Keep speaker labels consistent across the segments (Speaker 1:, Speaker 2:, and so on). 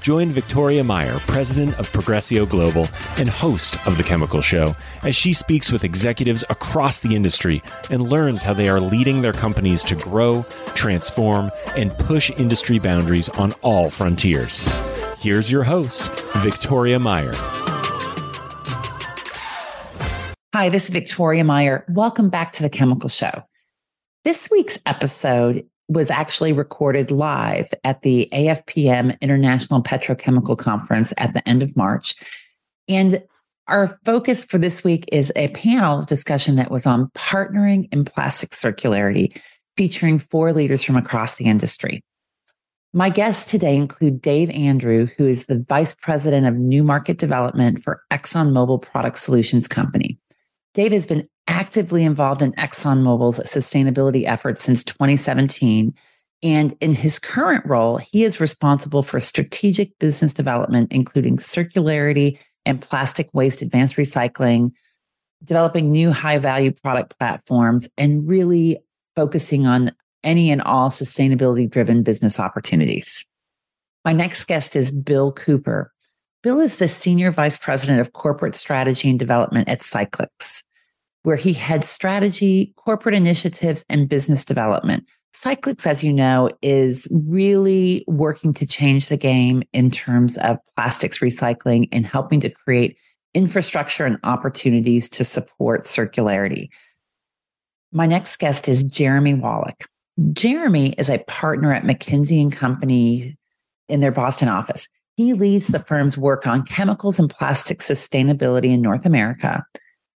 Speaker 1: Join Victoria Meyer, president of Progressio Global and host of The Chemical Show, as she speaks with executives across the industry and learns how they are leading their companies to grow, transform, and push industry boundaries on all frontiers. Here's your host, Victoria Meyer.
Speaker 2: Hi, this is Victoria Meyer. Welcome back to The Chemical Show. This week's episode was actually recorded live at the AFPM International Petrochemical Conference at the end of March. And our focus for this week is a panel discussion that was on partnering in plastic circularity, featuring four leaders from across the industry. My guests today include Dave Andrew, who is the Vice President of New Market Development for ExxonMobil Product Solutions Company. Dave has been actively involved in ExxonMobil's sustainability efforts since 2017. And in his current role, he is responsible for strategic business development, including circularity and plastic waste advanced recycling, developing new high value product platforms, and really focusing on any and all sustainability driven business opportunities. My next guest is Bill Cooper. Bill is the Senior Vice President of Corporate Strategy and Development at Cyclyx where he heads strategy, corporate initiatives, and business development. Cyclyx, as you know, is really working to change the game in terms of plastics recycling and helping to create infrastructure and opportunities to support circularity. My next guest is Jeremy Wallach. Jeremy is a partner at McKinsey and Company in their Boston office. He leads the firm's work on chemicals and plastic sustainability in North America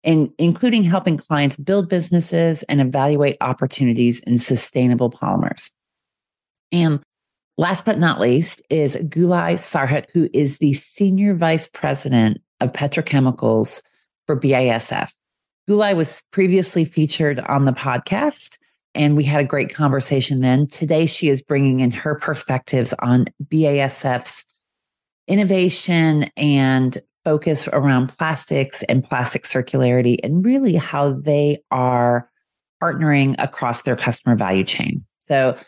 Speaker 2: and including helping clients build businesses and evaluate opportunities in sustainable polymers. And last but not least is Gulay Sarhat, who is the Senior Vice President of Petrochemicals for BASF. Gulay was previously featured on the podcast, and we had a great conversation then. Today, she is bringing in her perspectives on BASF's innovation and focus around plastics and plastic circularity and really how they are partnering across their customer value chain. So,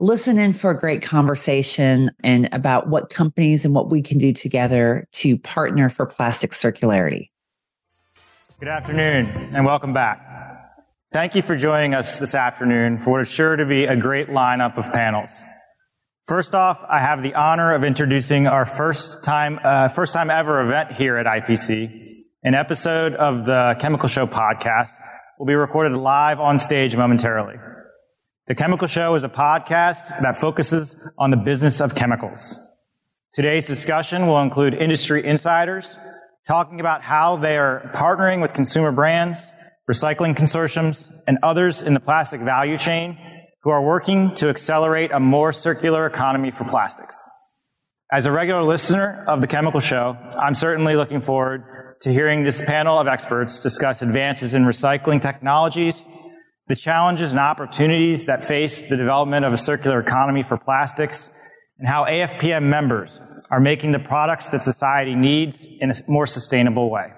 Speaker 2: listen in for a great conversation and about what companies and what we can do together to partner for plastic circularity.
Speaker 3: Good afternoon and welcome back. Thank you for joining us this afternoon for what is sure to be a great lineup of panels. First off, I have the honor of introducing our first time, uh, first time ever event here at IPC. An episode of the Chemical Show podcast will be recorded live on stage momentarily. The Chemical Show is a podcast that focuses on the business of chemicals. Today's discussion will include industry insiders talking about how they are partnering with consumer brands, recycling consortiums, and others in the plastic value chain who are working to accelerate a more circular economy for plastics. As a regular listener of the Chemical Show, I'm certainly looking forward to hearing this panel of experts discuss advances in recycling technologies, the challenges and opportunities that face the development of a circular economy for plastics, and how AFPM members are making the products that society needs in a more sustainable way.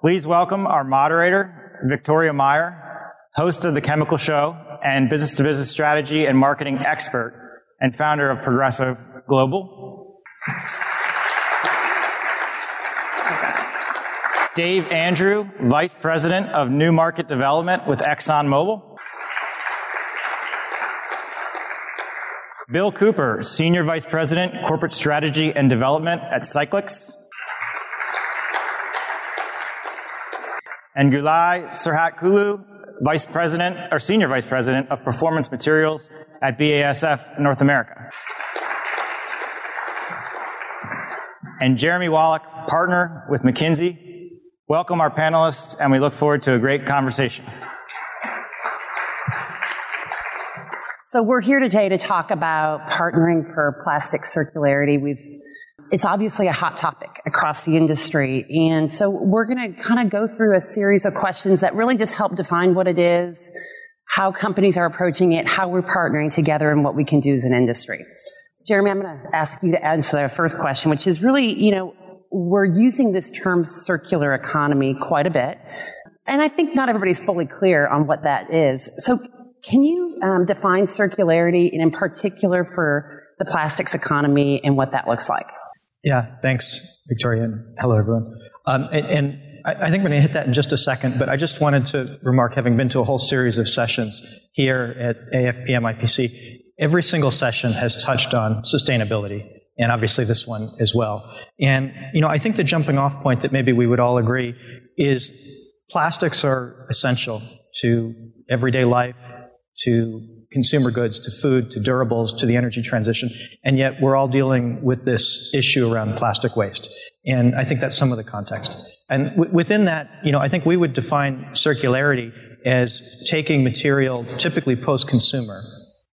Speaker 3: Please welcome our moderator, Victoria Meyer, host of the Chemical Show and business to business strategy and marketing expert and founder of Progressio Global. Dave Andrew, Vice President of New Market Development with ExxonMobil. Bill Cooper, Senior Vice President, Corporate Strategy and Development at Cyclyx. And Gulay Serhatkulu, Vice President or Senior Vice President of Performance Materials at BASF North America. And Jeremy Wallach, partner with McKinsey. Welcome our panelists, and we look forward to a great conversation.
Speaker 4: So we're here today to talk about partnering for plastic circularity. We've it's obviously a hot topic across the industry. And so we're going to kind of go through a series of questions that really just help define what it is, how companies are approaching it, how we're partnering together, and what we can do as an industry. Jeremy, I'm going to ask you to answer the first question, which is really, you know, we're using this term circular economy quite a bit. And I think not everybody's fully clear on what that is. So can you um, define circularity and in particular for the plastics economy and what that looks like?
Speaker 5: Yeah, thanks, Victoria, and hello, everyone. Um, and, and I, think we're going to hit that in just a second, but I just wanted to remark, having been to a whole series of sessions here at AFPM IPC, every single session has touched on sustainability, and obviously this one as well. And, you know, I think the jumping off point that maybe we would all agree is plastics are essential to everyday life, to consumer goods, to food, to durables, to the energy transition. And yet we're all dealing with this issue around plastic waste. And I think that's some of the context. And w- within that, you know, I think we would define circularity as taking material typically post-consumer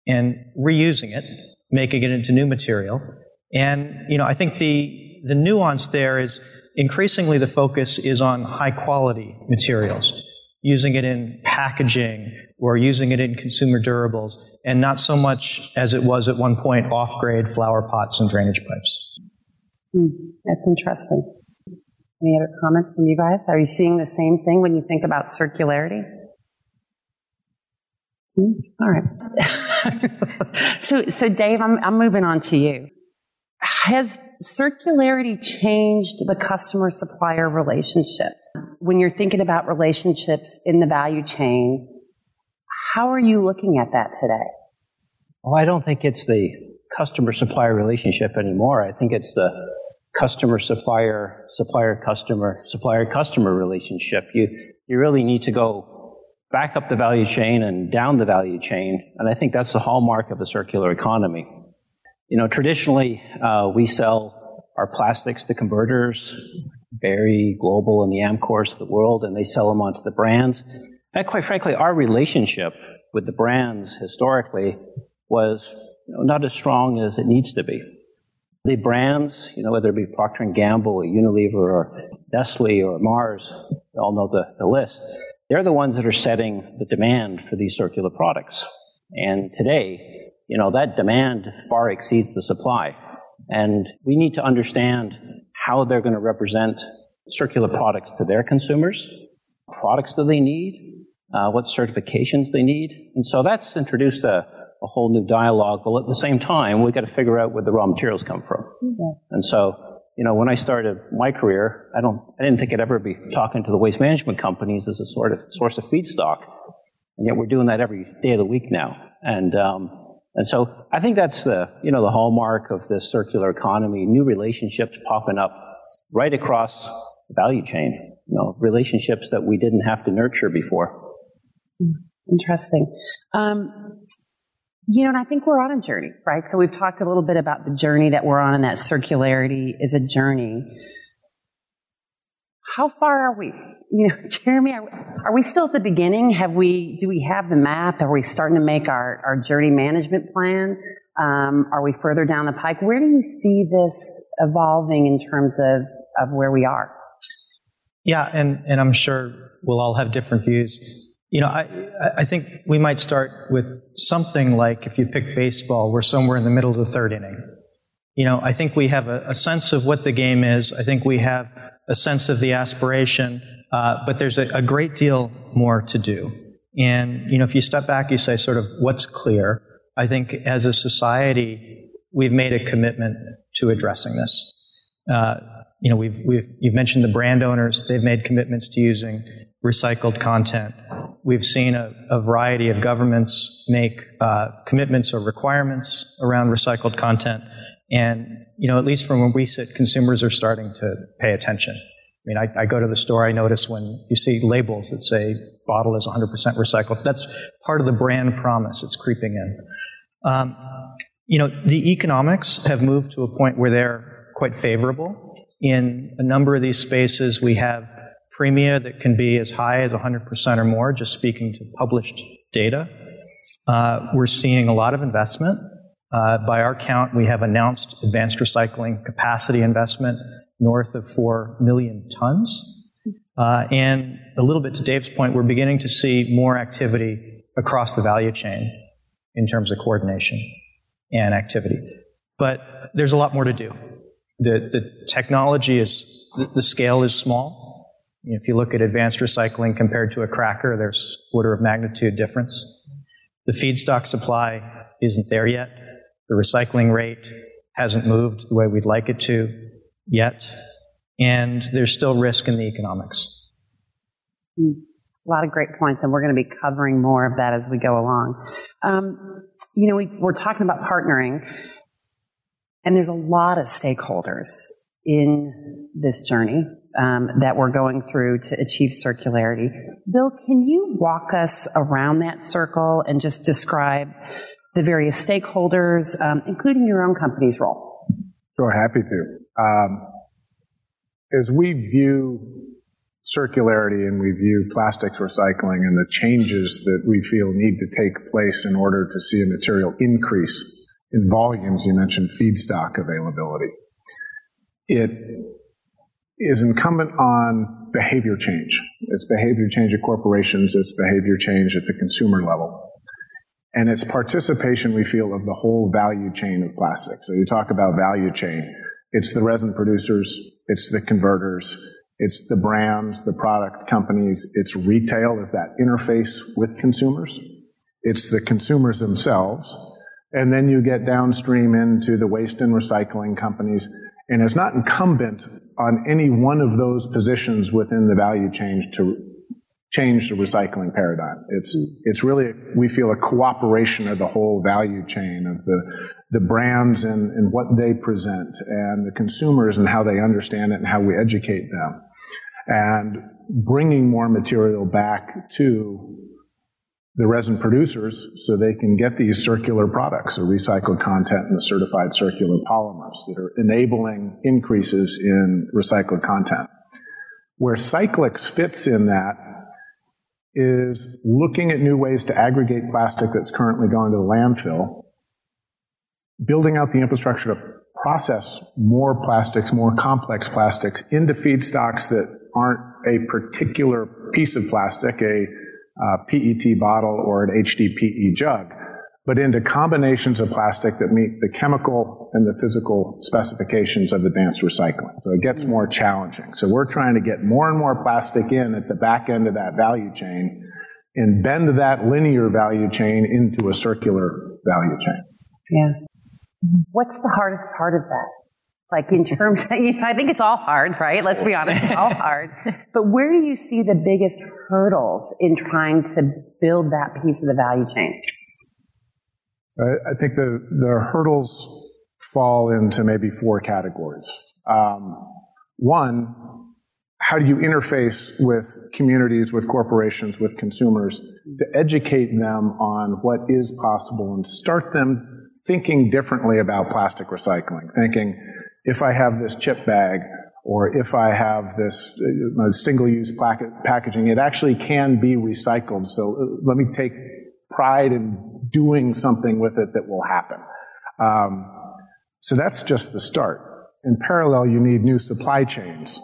Speaker 5: and reusing it, making it into new material. And, you know, I think the, the nuance there is increasingly the focus is on high quality materials using it in packaging or using it in consumer durables, and not so much as it was at one point off grade flower pots and drainage pipes.
Speaker 4: Hmm, that's interesting. Any other comments from you guys? Are you seeing the same thing when you think about circularity? Hmm, all right. so, so Dave, I'm, I'm moving on to you. Has circularity changed the customer supplier relationship? When you're thinking about relationships in the value chain, how are you looking at that today?
Speaker 6: Well, I don't think it's the customer supplier relationship anymore. I think it's the customer supplier, supplier customer, supplier customer relationship. You, you really need to go back up the value chain and down the value chain. And I think that's the hallmark of a circular economy. You know, traditionally, uh, we sell our plastics to converters, Berry, Global, and the Amcors of the world, and they sell them onto the brands. And quite frankly, our relationship with the brands historically was you know, not as strong as it needs to be. The brands, you know, whether it be Procter & Gamble or Unilever or Nestle or Mars, you all know the, the list, they're the ones that are setting the demand for these circular products. And today, you know, that demand far exceeds the supply. And we need to understand how they're going to represent circular products to their consumers, products that they need, uh, what certifications they need. And so that's introduced a, a whole new dialogue. But at the same time, we've got to figure out where the raw materials come from. Mm-hmm. And so, you know, when I started my career, I don't, I didn't think I'd ever be talking to the waste management companies as a sort of source of feedstock. And yet we're doing that every day of the week now. And, um, and so I think that's the, you know, the hallmark of this circular economy, new relationships popping up right across the value chain, you know, relationships that we didn't have to nurture before.
Speaker 4: Interesting. Um, you know, and I think we're on a journey, right? So we've talked a little bit about the journey that we're on, and that circularity is a journey. How far are we? You know, Jeremy, are, are, we still at the beginning? Have we? Do we have the map? Are we starting to make our, our journey management plan? Um, are we further down the pike? Where do you see this evolving in terms of of where we are?
Speaker 5: Yeah, and and I'm sure we'll all have different views. You know, I I think we might start with something like if you pick baseball, we're somewhere in the middle of the third inning. You know, I think we have a, a sense of what the game is. I think we have a sense of the aspiration, uh, but there's a, a, great deal more to do. And, you know, if you step back, you say sort of what's clear. I think as a society, we've made a commitment to addressing this. Uh, you know, we've, we've, you've mentioned the brand owners. They've made commitments to using recycled content. We've seen a, a variety of governments make uh, commitments or requirements around recycled content. And, you know, at least from where we sit, consumers are starting to pay attention. I mean, I, I, go to the store, I notice when you see labels that say bottle is 100% recycled. That's part of the brand promise. It's creeping in. Um, you know, the economics have moved to a point where they're quite favorable. In a number of these spaces, we have premia that can be as high as 100% or more, just speaking to published data. Uh, we're seeing a lot of investment by our count, we have announced advanced recycling capacity investment north of 4 million tons. Uh, and a little bit to Dave's point, we're beginning to see more activity across the value chain in terms of coordination and activity. But there's a lot more to do. The, the technology is, the scale is small. If you look at advanced recycling compared to a cracker, there's order of magnitude difference. The feedstock supply isn't there yet. The recycling rate hasn't moved the way we'd like it to yet. And there's still risk in the economics.
Speaker 4: A lot of great points, and we're going to be covering more of that as we go along. Um, you know, we, we're talking about partnering, and there's a lot of stakeholders in this journey um, that we're going through to achieve circularity. Bill, can you walk us around that circle and just describe the various stakeholders, um, including your own company's role?
Speaker 7: Sure, happy to. Um, as we view circularity and we view plastics recycling and the changes that we feel need to take place in order to see a material increase in volumes, you mentioned feedstock availability. It is incumbent on behavior change. It's behavior change at corporations, it's behavior change at the consumer level. And it's participation, we feel, of the whole value chain of plastic. So you talk about value chain. It's the resin producers, it's the converters, it's the brands, the product companies, it's retail is that interface with consumers. It's the consumers themselves. And then you get downstream into the waste and recycling companies. And it's not incumbent on any one of those positions within the value chain to change the recycling paradigm. It's it's really we feel a cooperation of the whole value chain of the the brands and, and what they present and the consumers and how they understand it and how we educate them and bringing more material back to the resin producers so they can get these circular products, the recycled content and the certified circular polymers that are enabling increases in recycled content. Where Cyclyx fits in that is looking at new ways to aggregate plastic that's currently going to the landfill, building out the infrastructure to process more plastics, more complex plastics into feedstocks that aren't a particular piece of plastic, a uh, PET bottle or an HDPE jug, but into combinations of plastic that meet the chemical and the physical specifications of advanced recycling. So it gets mm. more challenging. So we're trying to get more and more plastic in at the back end of that value chain and bend that linear value chain into a circular value chain.
Speaker 4: Yeah. What's the hardest part of that? Like in terms of, you know, I think it's all hard, right? Let's be honest, it's all hard. But where do you see the biggest hurdles in trying to build that piece of the value chain?
Speaker 7: I, think the, the hurdles fall into maybe four categories. Um, one, how do you interface with communities, with corporations, with consumers to educate them on what is possible and start them thinking differently about plastic recycling, thinking if I have this chip bag or if I have this uh, single-use packaging, it actually can be recycled. So uh, let me take pride in doing something with it that will happen. Um, so that's just the start. In parallel, you need new supply chains.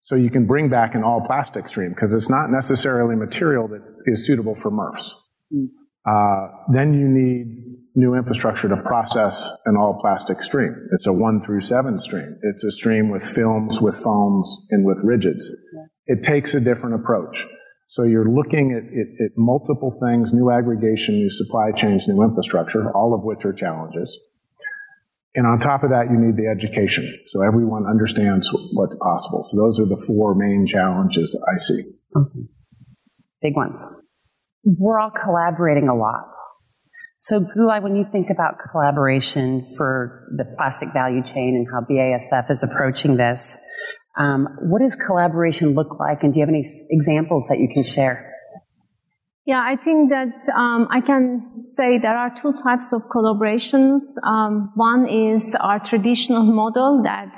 Speaker 7: So you can bring back an all plastic stream because it's not necessarily material that is suitable for MRFs. Mm. Uh, then you need new infrastructure to process an all plastic stream. It's a one through seven stream. It's a stream with films, with foams, and with rigids. It takes a different approach. So you're looking at, at, at, multiple things, new aggregation, new supply chains, new infrastructure, all of which are challenges. And on top of that, you need the education. So everyone understands what's possible. So those are the four main challenges I see.
Speaker 4: Awesome. Big ones. We're all collaborating a lot. So, Gulay, when you think about collaboration for the plastic value chain and how BASF is approaching this, um, what does collaboration look like, and do you have any examples that you can share?
Speaker 8: Yeah, I think that um, I can say there are two types of collaborations. Um, one is our traditional model that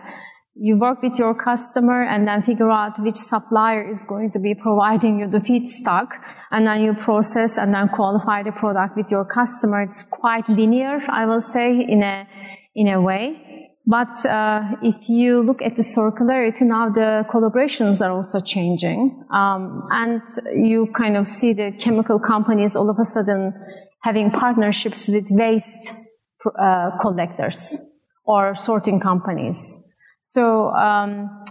Speaker 8: you work with your customer and then figure out which supplier is going to be providing you the feedstock and then you process and then qualify the product with your customer. It's quite linear, I will say, in a, in a way. But uh, if you look at the circularity now, the collaborations are also changing, um, and you kind of see the chemical companies all of a sudden having partnerships with waste uh, collectors or sorting companies. So um,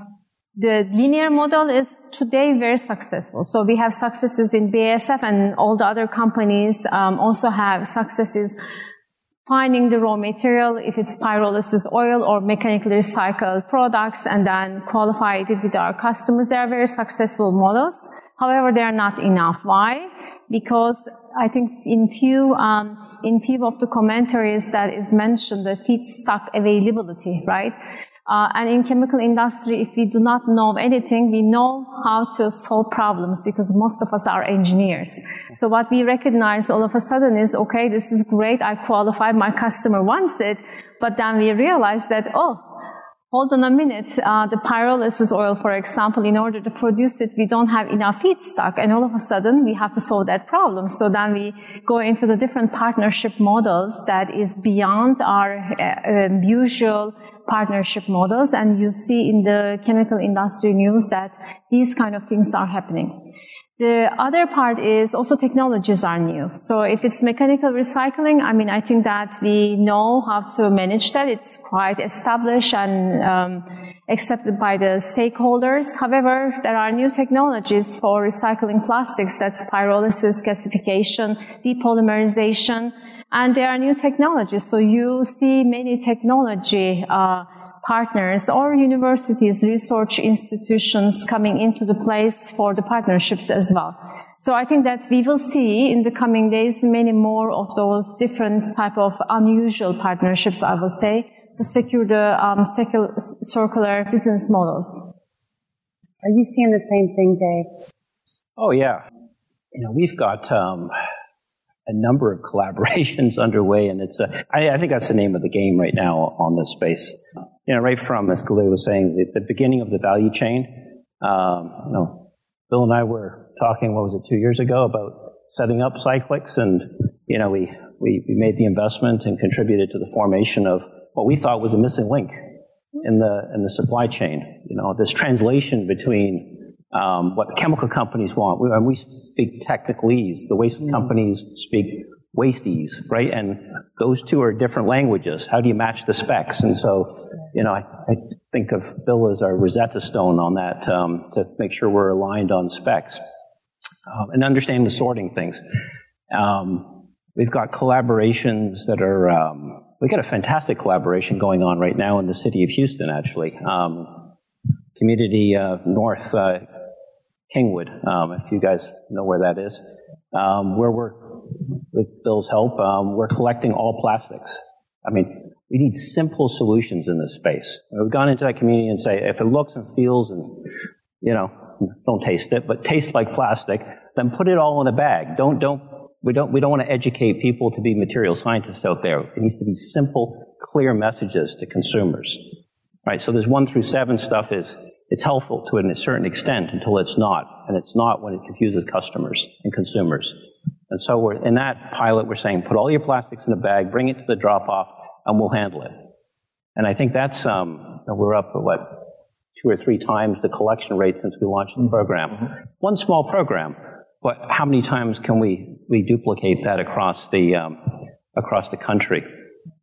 Speaker 8: the linear model is today very successful. So we have successes in BASF and all the other companies um, also have successes finding the raw material, if it's pyrolysis oil or mechanically recycled products, and then qualify it with our customers. They are very successful models. However, they are not enough. Why? Because I think in few um, in few of the commentaries that is mentioned the feedstock availability, right? Uh, and in chemical industry, if we do not know anything, we know how to solve problems because most of us are engineers. So what we recognize all of a sudden is, okay, this is great. I qualify. My customer wants it. But then we realize that, oh, hold on a minute, uh, the pyrolysis oil, for example, in order to produce it, we don't have enough feedstock, and all of a sudden we have to solve that problem. So then we go into the different partnership models that is beyond our uh, um, usual partnership models, and you see in the chemical industry news that these kind of things are happening. The other part is also technologies are new. So if it's mechanical recycling, I mean, I think that we know how to manage that. It's quite established and um, accepted by the stakeholders. However, there are new technologies for recycling plastics. That's pyrolysis, gasification, depolymerization, and there are new technologies. So you see many technology uh, partners or universities, research institutions coming into the place for the partnerships as well. So I think that we will see in the coming days many more of those different type of unusual partnerships, I will say, to secure the um, circular business models.
Speaker 4: Are you seeing the same thing, Dave?
Speaker 6: Oh yeah. You know, we've got um, a number of collaborations underway, and it's a, I, I think that's the name of the game right now on this space. You know, right from, as Gulay was saying, the, the, beginning of the value chain. Um, you know, Bill and I were talking, what was it, two years ago, about setting up Cyclyx, and you know, we, we, we made the investment and contributed to the formation of what we thought was a missing link in the in the supply chain. You know, this translation between um, what chemical companies want. We, we speak technicalese. The waste mm. companies speak wasteese, right? And those two are different languages. How do you match the specs? And so, you know, I, I think of Bill as our Rosetta Stone on that um, to make sure we're aligned on specs um, and understand the sorting things. Um, we've got collaborations that are. Um, we've got a fantastic collaboration going on right now in the city of Houston, actually. Um, community uh, North uh, Kingwood, um, if you guys know where that is, um, where we're, with Bill's help, um, we're collecting all plastics. I mean, we need simple solutions in this space. We've gone into that community and say, if it looks and feels and, you know, don't taste it, but tastes like plastic, then put it all in a bag. Don't, don't, we don't, we don't want to educate people to be material scientists out there. It needs to be simple, clear messages to consumers. Right? So there's one through seven stuff is it's helpful to a certain extent until it's not, and it's not when it confuses customers and consumers. And so we're, in that pilot, we're saying put all your plastics in a bag, bring it to the drop off, and we'll handle it. And I think that's, um, we're up at what, two or three times the collection rate since we launched the mm-hmm. program. Mm-hmm. One small program, but how many times can we, we duplicate that across the, um, across the country?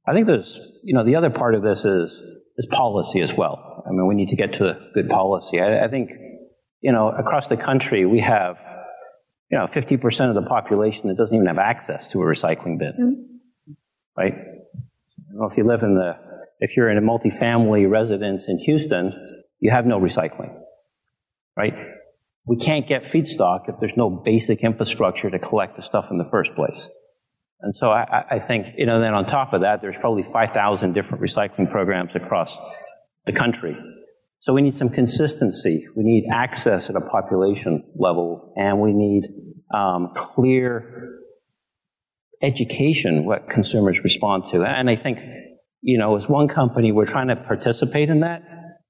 Speaker 6: I think there's, you know, the other part of this is, is policy as well. I mean, we need to get to a good policy. I, I think, you know, across the country, we have, you know, 50% of the population that doesn't even have access to a recycling bin, mm-hmm. right? Well, if you live in the, if you're in a multifamily residence in Houston, you have no recycling, right? We can't get feedstock if there's no basic infrastructure to collect the stuff in the first place. And so I, I think, you know, then on top of that, there's probably 5,000 different recycling programs across the country. So we need some consistency. We need access at a population level, and we need um, clear education what consumers respond to. And I think, you know, as one company, we're trying to participate in that,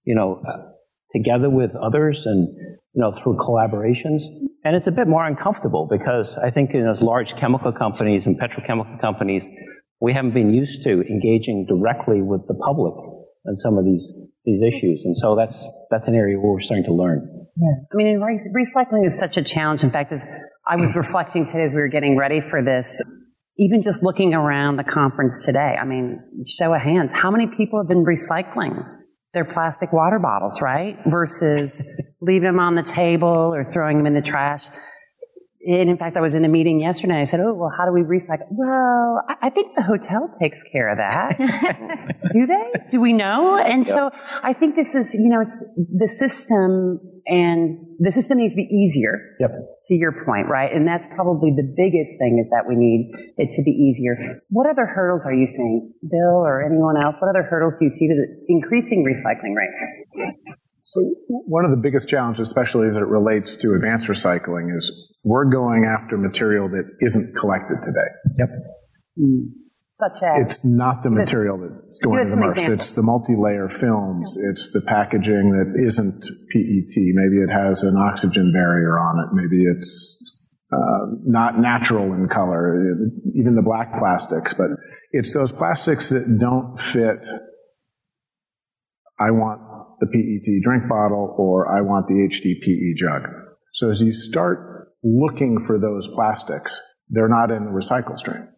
Speaker 6: you know, uh, together with others and, you know, through collaborations. And it's a bit more uncomfortable because I think in those large chemical companies and petrochemical companies, we haven't been used to engaging directly with the public on some of these these issues, and so that's that's an area where we're starting to learn.
Speaker 4: Yeah, I mean, re- recycling is such a challenge. In fact, as I was reflecting today as we were getting ready for this, even just looking around the conference today, I mean, show of hands, how many people have been recycling their plastic water bottles, right? Versus leaving them on the table or throwing them in the trash. And in fact, I was in a meeting yesterday. I said, "Oh, well, how do we recycle?" Well, I think the hotel takes care of that. do they? Do we know? And yep. so I think this is, you know, it's the system, and the system needs to be easier.
Speaker 6: Yep.
Speaker 4: To your point, right? And that's probably the biggest thing is that we need it to be easier. What other hurdles are you seeing, Bill, or anyone else? What other hurdles do you see to the increasing recycling rates?
Speaker 7: So one of the biggest challenges, especially as it relates to advanced recycling, is we're going after material that isn't collected today.
Speaker 6: Yep.
Speaker 4: Mm. Such as?
Speaker 7: It's not the material that's going to the MRFs. It's the multi-layer films. Yeah. It's the packaging that isn't PET. Maybe it has an oxygen barrier on it. Maybe it's uh, not natural in color, even the black plastics. But it's those plastics that don't fit. I want the PET drink bottle or I want the HDPE jug. So as you start looking for those plastics, they're not in the recycle stream.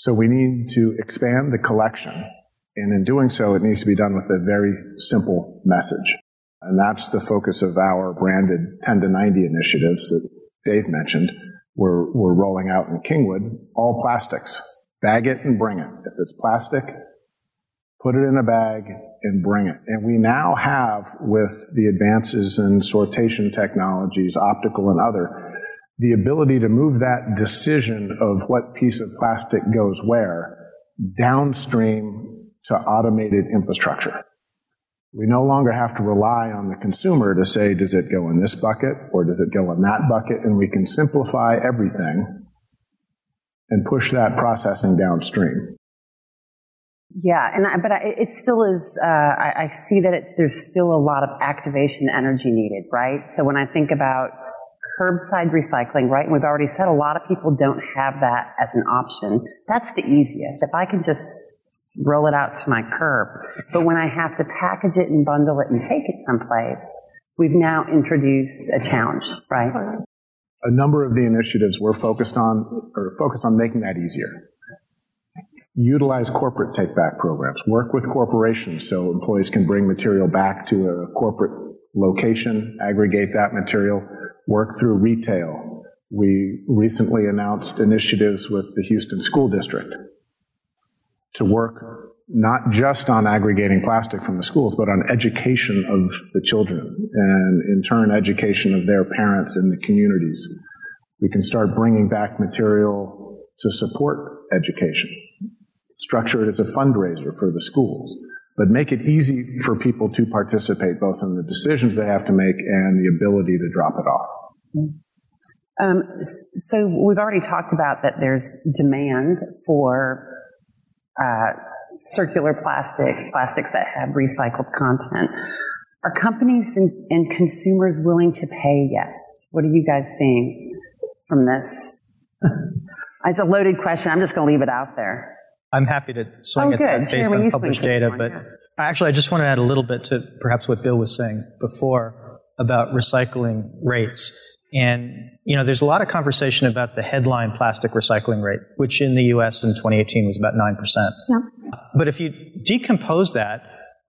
Speaker 7: So we need to expand the collection. And in doing so, it needs to be done with a very simple message. And that's the focus of our branded 10 to 90 initiatives that Dave mentioned. We're, we're rolling out in Kingwood, all plastics. Bag it and bring it. If it's plastic, put it in a bag, and bring it. And we now have, with the advances in sortation technologies, optical and other, the ability to move that decision of what piece of plastic goes where downstream to automated infrastructure. We no longer have to rely on the consumer to say, does it go in this bucket or does it go in that bucket? And we can simplify everything and push that processing downstream.
Speaker 4: Yeah, and I, but I, it still is. Uh, I, I, see that it, there's still a lot of activation energy needed, right? So when I think about curbside recycling, right, and we've already said a lot of people don't have that as an option. That's the easiest. If I can just roll it out to my curb, but when I have to package it and bundle it and take it someplace, we've now introduced a challenge, right?
Speaker 7: A number of the initiatives we're focused on are focused on making that easier utilize corporate take back programs, work with corporations so employees can bring material back to a corporate location, aggregate that material, work through retail. We recently announced initiatives with the Houston School District to work not just on aggregating plastic from the schools, but on education of the children and in turn education of their parents in the communities. We can start bringing back material to support education structure it as a fundraiser for the schools, but make it easy for people to participate both in the decisions they have to make and the ability to drop it off.
Speaker 4: Um, so we've already talked about that there's demand for uh, circular plastics, plastics that have recycled content. Are companies and, and consumers willing to pay yet? What are you guys seeing from this? it's a loaded question. I'm just going to leave it out there.
Speaker 5: I'm happy to swing
Speaker 4: oh,
Speaker 5: at that based on published data, but actually, I just want to add a little bit to perhaps what Bill was saying before about recycling rates. And you know, there's a lot of conversation about the headline plastic recycling rate, which in the U.S. in 2018 was about nine percent.
Speaker 8: Yeah.
Speaker 5: But if you decompose that,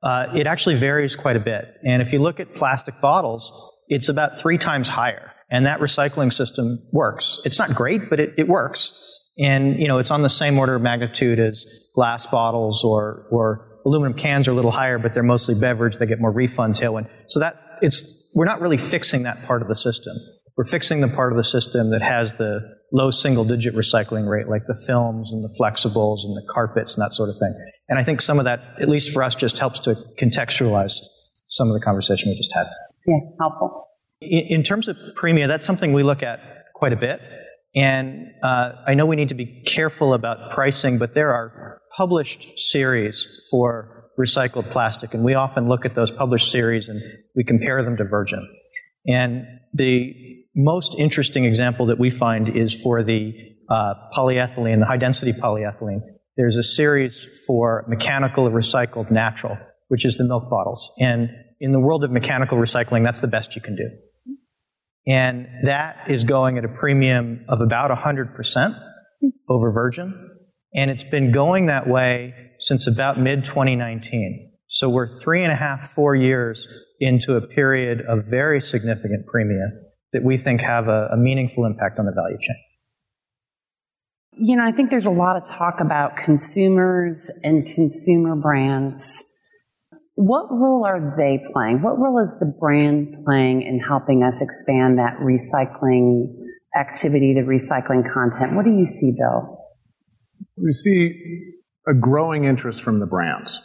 Speaker 5: uh, it actually varies quite a bit. And if you look at plastic bottles, it's about three times higher. And that recycling system works. It's not great, but it, it works. And, you know, it's on the same order of magnitude as glass bottles or, or aluminum cans are a little higher, but they're mostly beverage. They get more refunds, tailwind. So that it's, we're not really fixing that part of the system. We're fixing the part of the system that has the low single digit recycling rate, like the films and the flexibles and the carpets and that sort of thing. And I think some of that, at least for us, just helps to contextualize some of the conversation we just had.
Speaker 4: Yeah, helpful.
Speaker 5: In, in terms of premium, that's something we look at quite a bit. And uh, I know we need to be careful about pricing, but there are published series for recycled plastic. And we often look at those published series and we compare them to virgin. And the most interesting example that we find is for the uh, polyethylene, the high density polyethylene. There's a series for mechanical recycled natural, which is the milk bottles. And in the world of mechanical recycling, that's the best you can do. And that is going at a premium of about 100% over virgin. And it's been going that way since about mid 2019. So we're three and a half, four years into a period of very significant premium that we think have a, a meaningful impact on the value chain.
Speaker 4: You know, I think there's a lot of talk about consumers and consumer brands. What role are they playing? What role is the brand playing in helping us expand that recycling activity, the recycling content? What do you see, Bill?
Speaker 7: We see a growing interest from the brands.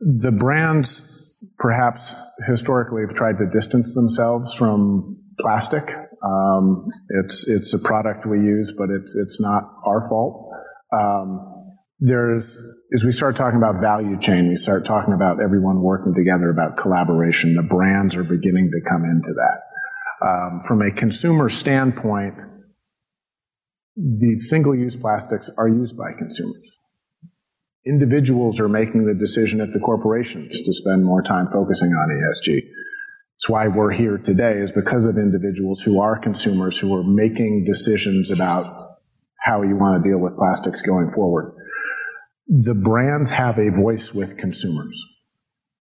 Speaker 7: The brands, perhaps historically, have tried to distance themselves from plastic. Um, it's it's a product we use, but it's it's not our fault. Um, there's as we start talking about value chain, we start talking about everyone working together about collaboration. The brands are beginning to come into that. Um, from a consumer standpoint, the single-use plastics are used by consumers. Individuals are making the decision at the corporations to spend more time focusing on ESG. It's why we're here today is because of individuals who are consumers who are making decisions about how you want to deal with plastics going forward. The brands have a voice with consumers.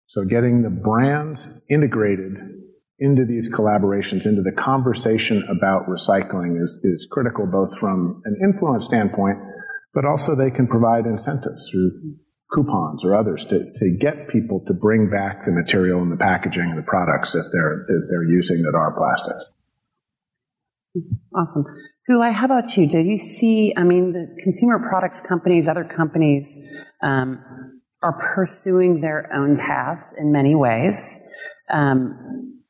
Speaker 7: So getting the brands integrated into these collaborations, into the conversation about recycling is, is critical both from an influence standpoint, but also they can provide incentives through coupons or others to, to get people to bring back the material and the packaging and the products that they're, that they're using that are plastic.
Speaker 4: Awesome. Gulay, how about you? Do you see, I mean, the consumer products companies, other companies um, are pursuing their own paths in many ways. Um,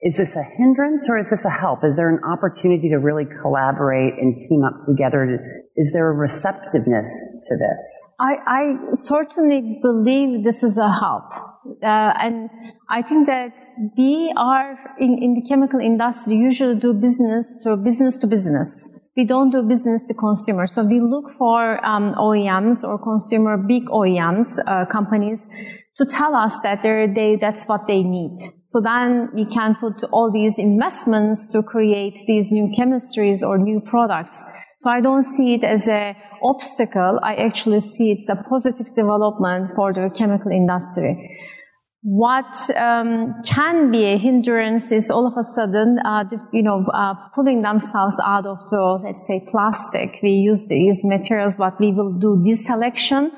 Speaker 4: is this a hindrance or is this a help? Is there an opportunity to really collaborate and team up together? Is there a receptiveness to this?
Speaker 8: I, I certainly believe this is a help. Uh, and I think that we are in, in the chemical industry usually do business to business to business. We don't do business to consumer. So we look for um, OEMs or consumer big OEMs uh, companies to tell us that they, that's what they need. So then we can put all these investments to create these new chemistries or new products. So I don't see it as a obstacle. I actually see it's a positive development for the chemical industry. What um, can be a hindrance is all of a sudden, uh, you know, uh, pulling themselves out of the, let's say, plastic. We use these materials, but we will do deselection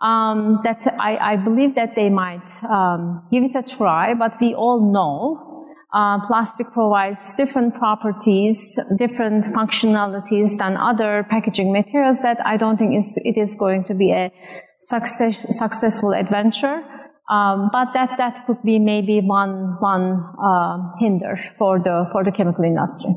Speaker 8: um, that I, I, believe that they might um, give it a try, but we all know uh, plastic provides different properties, different functionalities than other packaging materials that I don't think is, it is going to be a success, successful adventure. Um, but that, that could be maybe one, one uh, hinder for the, for the chemical industry.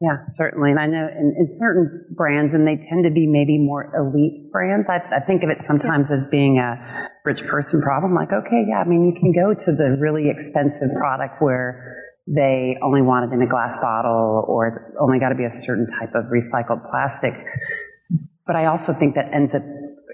Speaker 4: Yeah, certainly. And I know in, in, certain brands, and they tend to be maybe more elite brands, I, I think of it sometimes yeah. as being a rich person problem. Like, okay, yeah, I mean, you can go to the really expensive product where they only want it in a glass bottle or it's only got to be a certain type of recycled plastic. But I also think that ends up,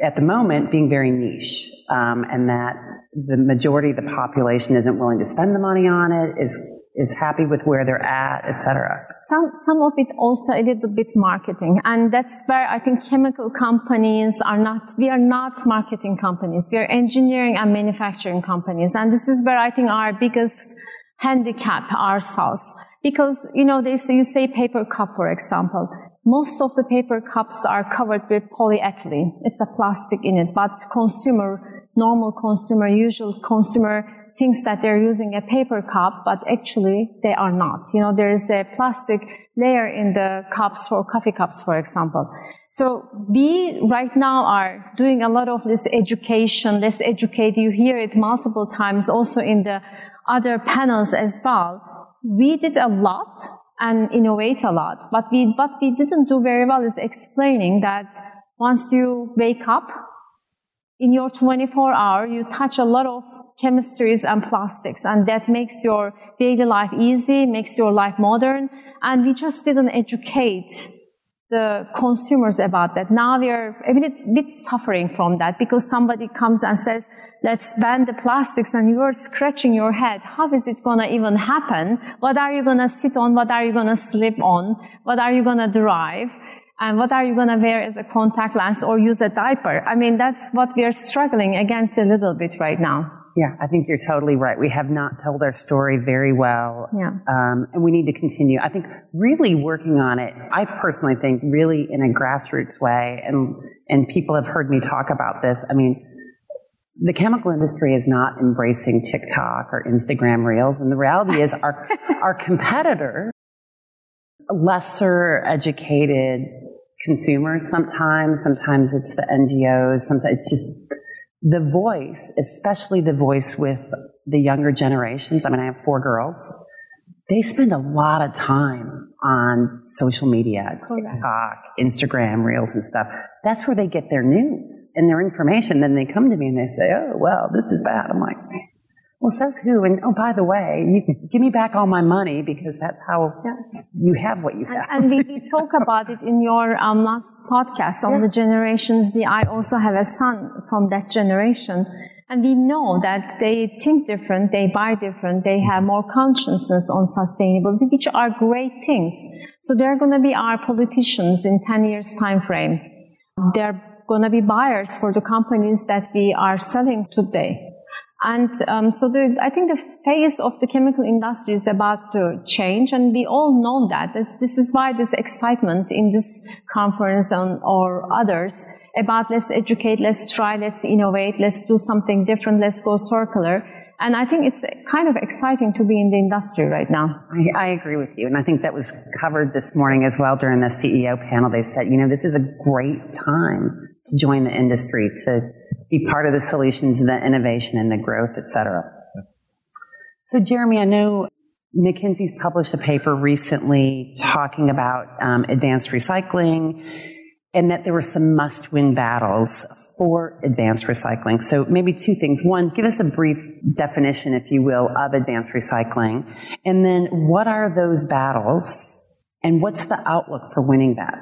Speaker 4: at the moment, being very niche, um, and that the majority of the population isn't willing to spend the money on it, is is happy with where they're at, etc.
Speaker 8: Some some of it also a little bit marketing, and that's where I think chemical companies are not. We are not marketing companies. We are engineering and manufacturing companies, and this is where I think our biggest handicap ourselves because you know they say you say paper cup for example most of the paper cups are covered with polyethylene it's a plastic in it but consumer normal consumer usual consumer thinks that they're using a paper cup, but actually they are not. You know, there is a plastic layer in the cups for coffee cups, for example. So we right now are doing a lot of this education. Let's educate. You hear it multiple times also in the other panels as well. We did a lot and innovate a lot, but we, what we didn't do very well is explaining that once you wake up, in your 24 hour, you touch a lot of chemistries and plastics, and that makes your daily life easy, makes your life modern. And we just didn't educate the consumers about that. Now we are a bit, bit suffering from that because somebody comes and says, let's ban the plastics and you are scratching your head. How is it going to even happen? What are you going to sit on? What are you going to sleep on? What are you going to drive? And what are you going to wear as a contact lens or use a diaper? I mean, that's what we are struggling against a little bit right now.
Speaker 4: Yeah, I think you're totally right. We have not told our story very well.
Speaker 8: Yeah.
Speaker 4: Um, and we need to continue. I think really working on it, I personally think really in a grassroots way, and, and people have heard me talk about this. I mean, the chemical industry is not embracing TikTok or Instagram reels. And the reality is our, our competitor, lesser educated consumers sometimes, sometimes it's the NGOs, sometimes it's just the voice, especially the voice with the younger generations. I mean, I have four girls. They spend a lot of time on social media, TikTok, Instagram, Reels, and stuff. That's where they get their news and their information. Then they come to me and they say, "Oh, well, this is bad." I'm like, well, says who? And oh, by the way, you give me back all my money because that's how yeah. you have what you have.
Speaker 8: And, and we, we, talk about it in your um, last podcast on yeah. the generations. The, I also have a son from that generation. And we know that they think different, they buy different, they have more consciousness on sustainability, which are great things. So they're going to be our politicians in 10 years time frame. They're going to be buyers for the companies that we are selling today. And um, so the, I think the phase of the chemical industry is about to change, and we all know that. This, this is why this excitement in this conference and, or others about let's educate, let's try, let's innovate, let's do something different, let's go circular. And I think it's kind of exciting to be in the industry right now.
Speaker 4: I, I, agree with you. And I think that was covered this morning as well during the CEO panel. They said, you know, this is a great time to join the industry, to be part of the solutions, and the innovation and the growth, et cetera. So, Jeremy, I know McKinsey's published a paper recently talking about um, advanced recycling and that there were some must win battles for advanced recycling. So, maybe two things. One, give us a brief definition, if you will, of advanced recycling. And then, what are those battles and what's the outlook for winning that?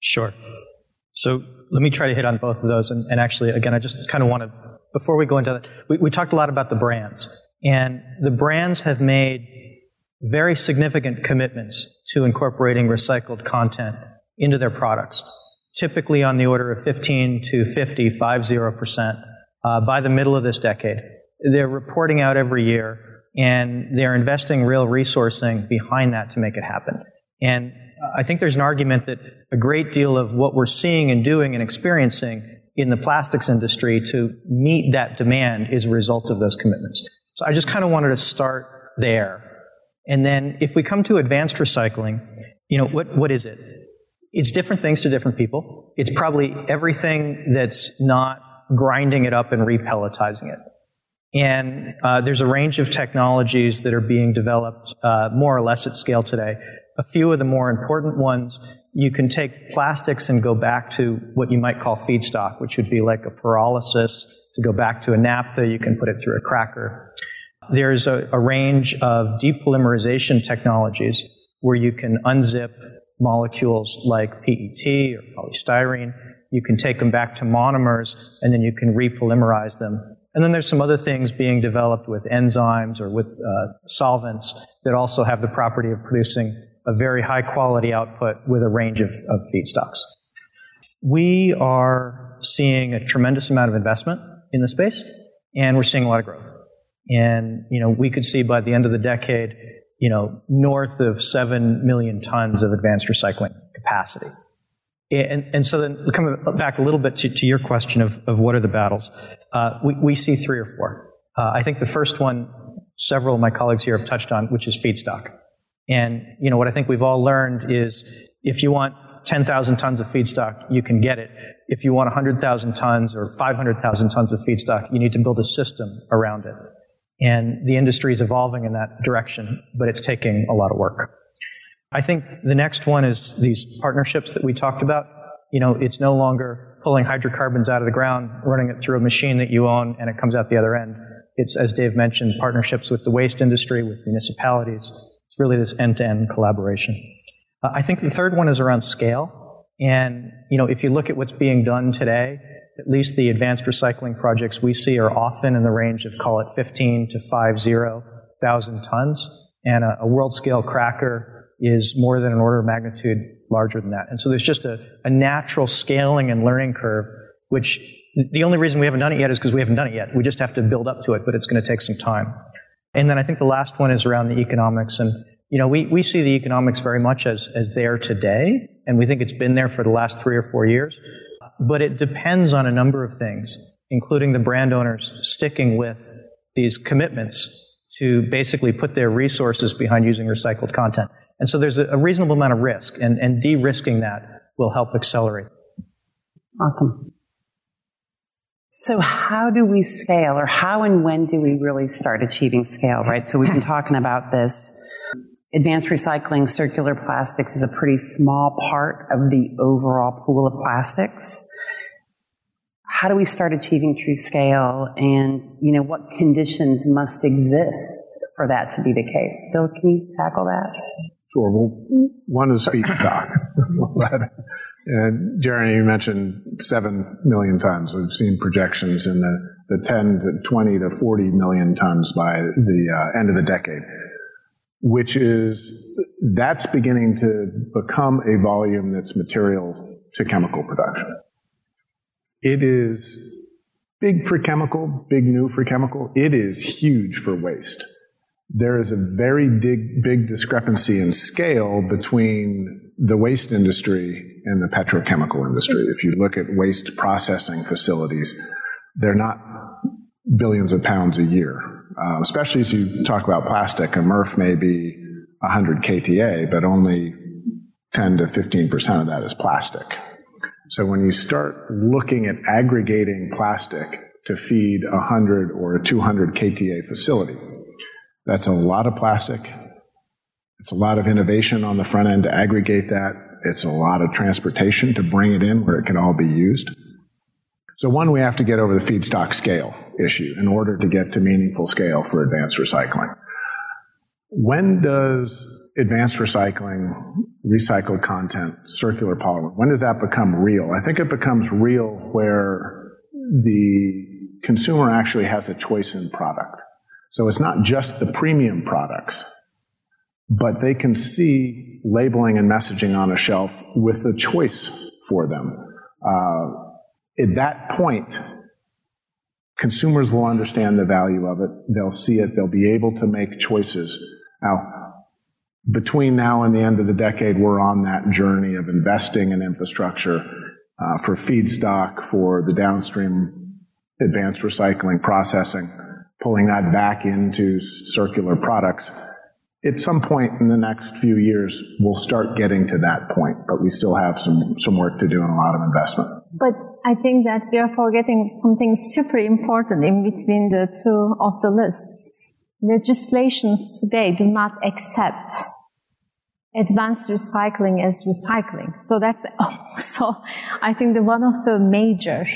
Speaker 5: Sure. So, let me try to hit on both of those. And, and actually, again, I just kind of want to, before we go into that, we, we talked a lot about the brands. And the brands have made very significant commitments to incorporating recycled content into their products, typically on the order of 15 to 50, 50% uh, by the middle of this decade. They're reporting out every year and they're investing real resourcing behind that to make it happen. And I think there's an argument that a great deal of what we're seeing and doing and experiencing in the plastics industry to meet that demand is a result of those commitments. So I just kind of wanted to start there. And then if we come to advanced recycling, you know, what, what is it? It's different things to different people. It's probably everything that's not grinding it up and repelletizing it. And uh, there's a range of technologies that are being developed uh, more or less at scale today a few of the more important ones, you can take plastics and go back to what you might call feedstock, which would be like a pyrolysis to go back to a naphtha. You can put it through a cracker. There's a, a range of depolymerization technologies where you can unzip molecules like PET or polystyrene. You can take them back to monomers and then you can repolymerize them and then there's some other things being developed with enzymes or with uh, solvents that also have the property of producing a very high quality output with a range of, of feedstocks. We are seeing a tremendous amount of investment in the space, and we're seeing a lot of growth. And you know, we could see by the end of the decade, you know, north of seven million tons of advanced recycling capacity. And, and so then coming back a little bit to, to your question of, of what are the battles, uh, we, we see three or four. Uh, I think the first one, several of my colleagues here have touched on, which is feedstock. And, you know, what I think we've all learned is if you want 10,000 tons of feedstock, you can get it. If you want 100,000 tons or 500,000 tons of feedstock, you need to build a system around it. And the industry is evolving in that direction, but it's taking a lot of work. I think the next one is these partnerships that we talked about. you know, it's no longer pulling hydrocarbons out of the ground, running it through a machine that you own, and it comes out the other end. It's, as Dave mentioned, partnerships with the waste industry, with municipalities. It's really this end-to-end collaboration. Uh, I think the third one is around scale. And, you know, if you look at what's being done today, at least the advanced recycling projects we see are often in the range of, call it 15 to 50,000 tons. And a, a world scale cracker is more than an order of magnitude larger than that. And so there's just a, a natural scaling and learning curve, which the only reason we haven't done it yet is because we haven't done it yet. We just have to build up to it, but it's going to take some time. And then I think the last one is around the economics. And, you know, we, we see the economics very much as, as there today, and we think it's been there for the last three or four years. But it depends on a number of things, including the brand owners sticking with these commitments to basically put their resources behind using recycled content. And so there's a, reasonable amount of risk, and, and de risking that will help accelerate.
Speaker 4: Awesome. So, how do we scale, or how and when do we really start achieving scale, right? So, we've been talking about this. Advanced recycling, circular plastics is a pretty small part of the overall pool of plastics. How do we start achieving true scale, and you know what conditions must exist for that to be the case? Bill, can you tackle that?
Speaker 7: Sure. Well, one is feedstock. and Jeremy, you mentioned 7 million tons. We've seen projections in the, the 10 to 20 to 40 million tons by the uh, end of the decade, which is, that's beginning to become a volume that's material to chemical production. It is big for chemical, big new for chemical. It is huge for waste there is a very big, big discrepancy in scale between the waste industry and the petrochemical industry. If you look at waste processing facilities, they're not billions of pounds a year. Uh, especially as you talk about plastic, a MRF may be 100 KTA, but only 10 to 15% of that is plastic. So when you start looking at aggregating plastic to feed a 100 or a 200 KTA facility, that's a lot of plastic. It's a lot of innovation on the front end to aggregate that. It's a lot of transportation to bring it in where it can all be used. So one, we have to get over the feedstock scale issue in order to get to meaningful scale for advanced recycling. When does advanced recycling, recycled content, circular polymer, when does that become real? I think it becomes real where the consumer actually has a choice in product. So it's not just the premium products, but they can see labeling and messaging on a shelf with a choice for them. Uh, at that point, consumers will understand the value of it. They'll see it. They'll be able to make choices. Now, between now and the end of the decade, we're on that journey of investing in infrastructure uh, for feedstock, for the downstream advanced recycling processing pulling that back into circular products. At some point in the next few years, we'll start getting to that point, but we still have some, some work to do and a lot of investment.
Speaker 8: But I think that we are forgetting something super important in between the two of the lists. Legislations today do not accept advanced recycling as recycling. So that's also, I think, the one of the major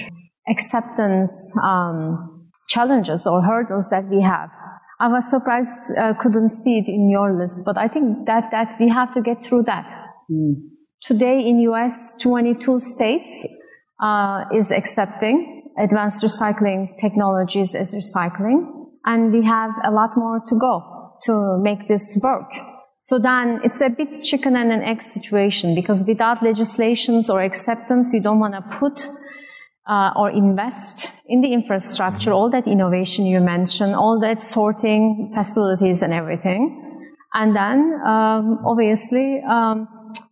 Speaker 8: acceptance um, challenges or hurdles that we have. I was surprised uh, couldn't see it in your list, but I think that that we have to get through that. Mm. Today in US, 22 states uh, is accepting advanced recycling technologies as recycling, and we have a lot more to go to make this work. So then it's a bit chicken and an egg situation because without legislations or acceptance, you don't want to put uh, or invest in the infrastructure, all that innovation you mentioned, all that sorting facilities and everything. And then, um, obviously, um,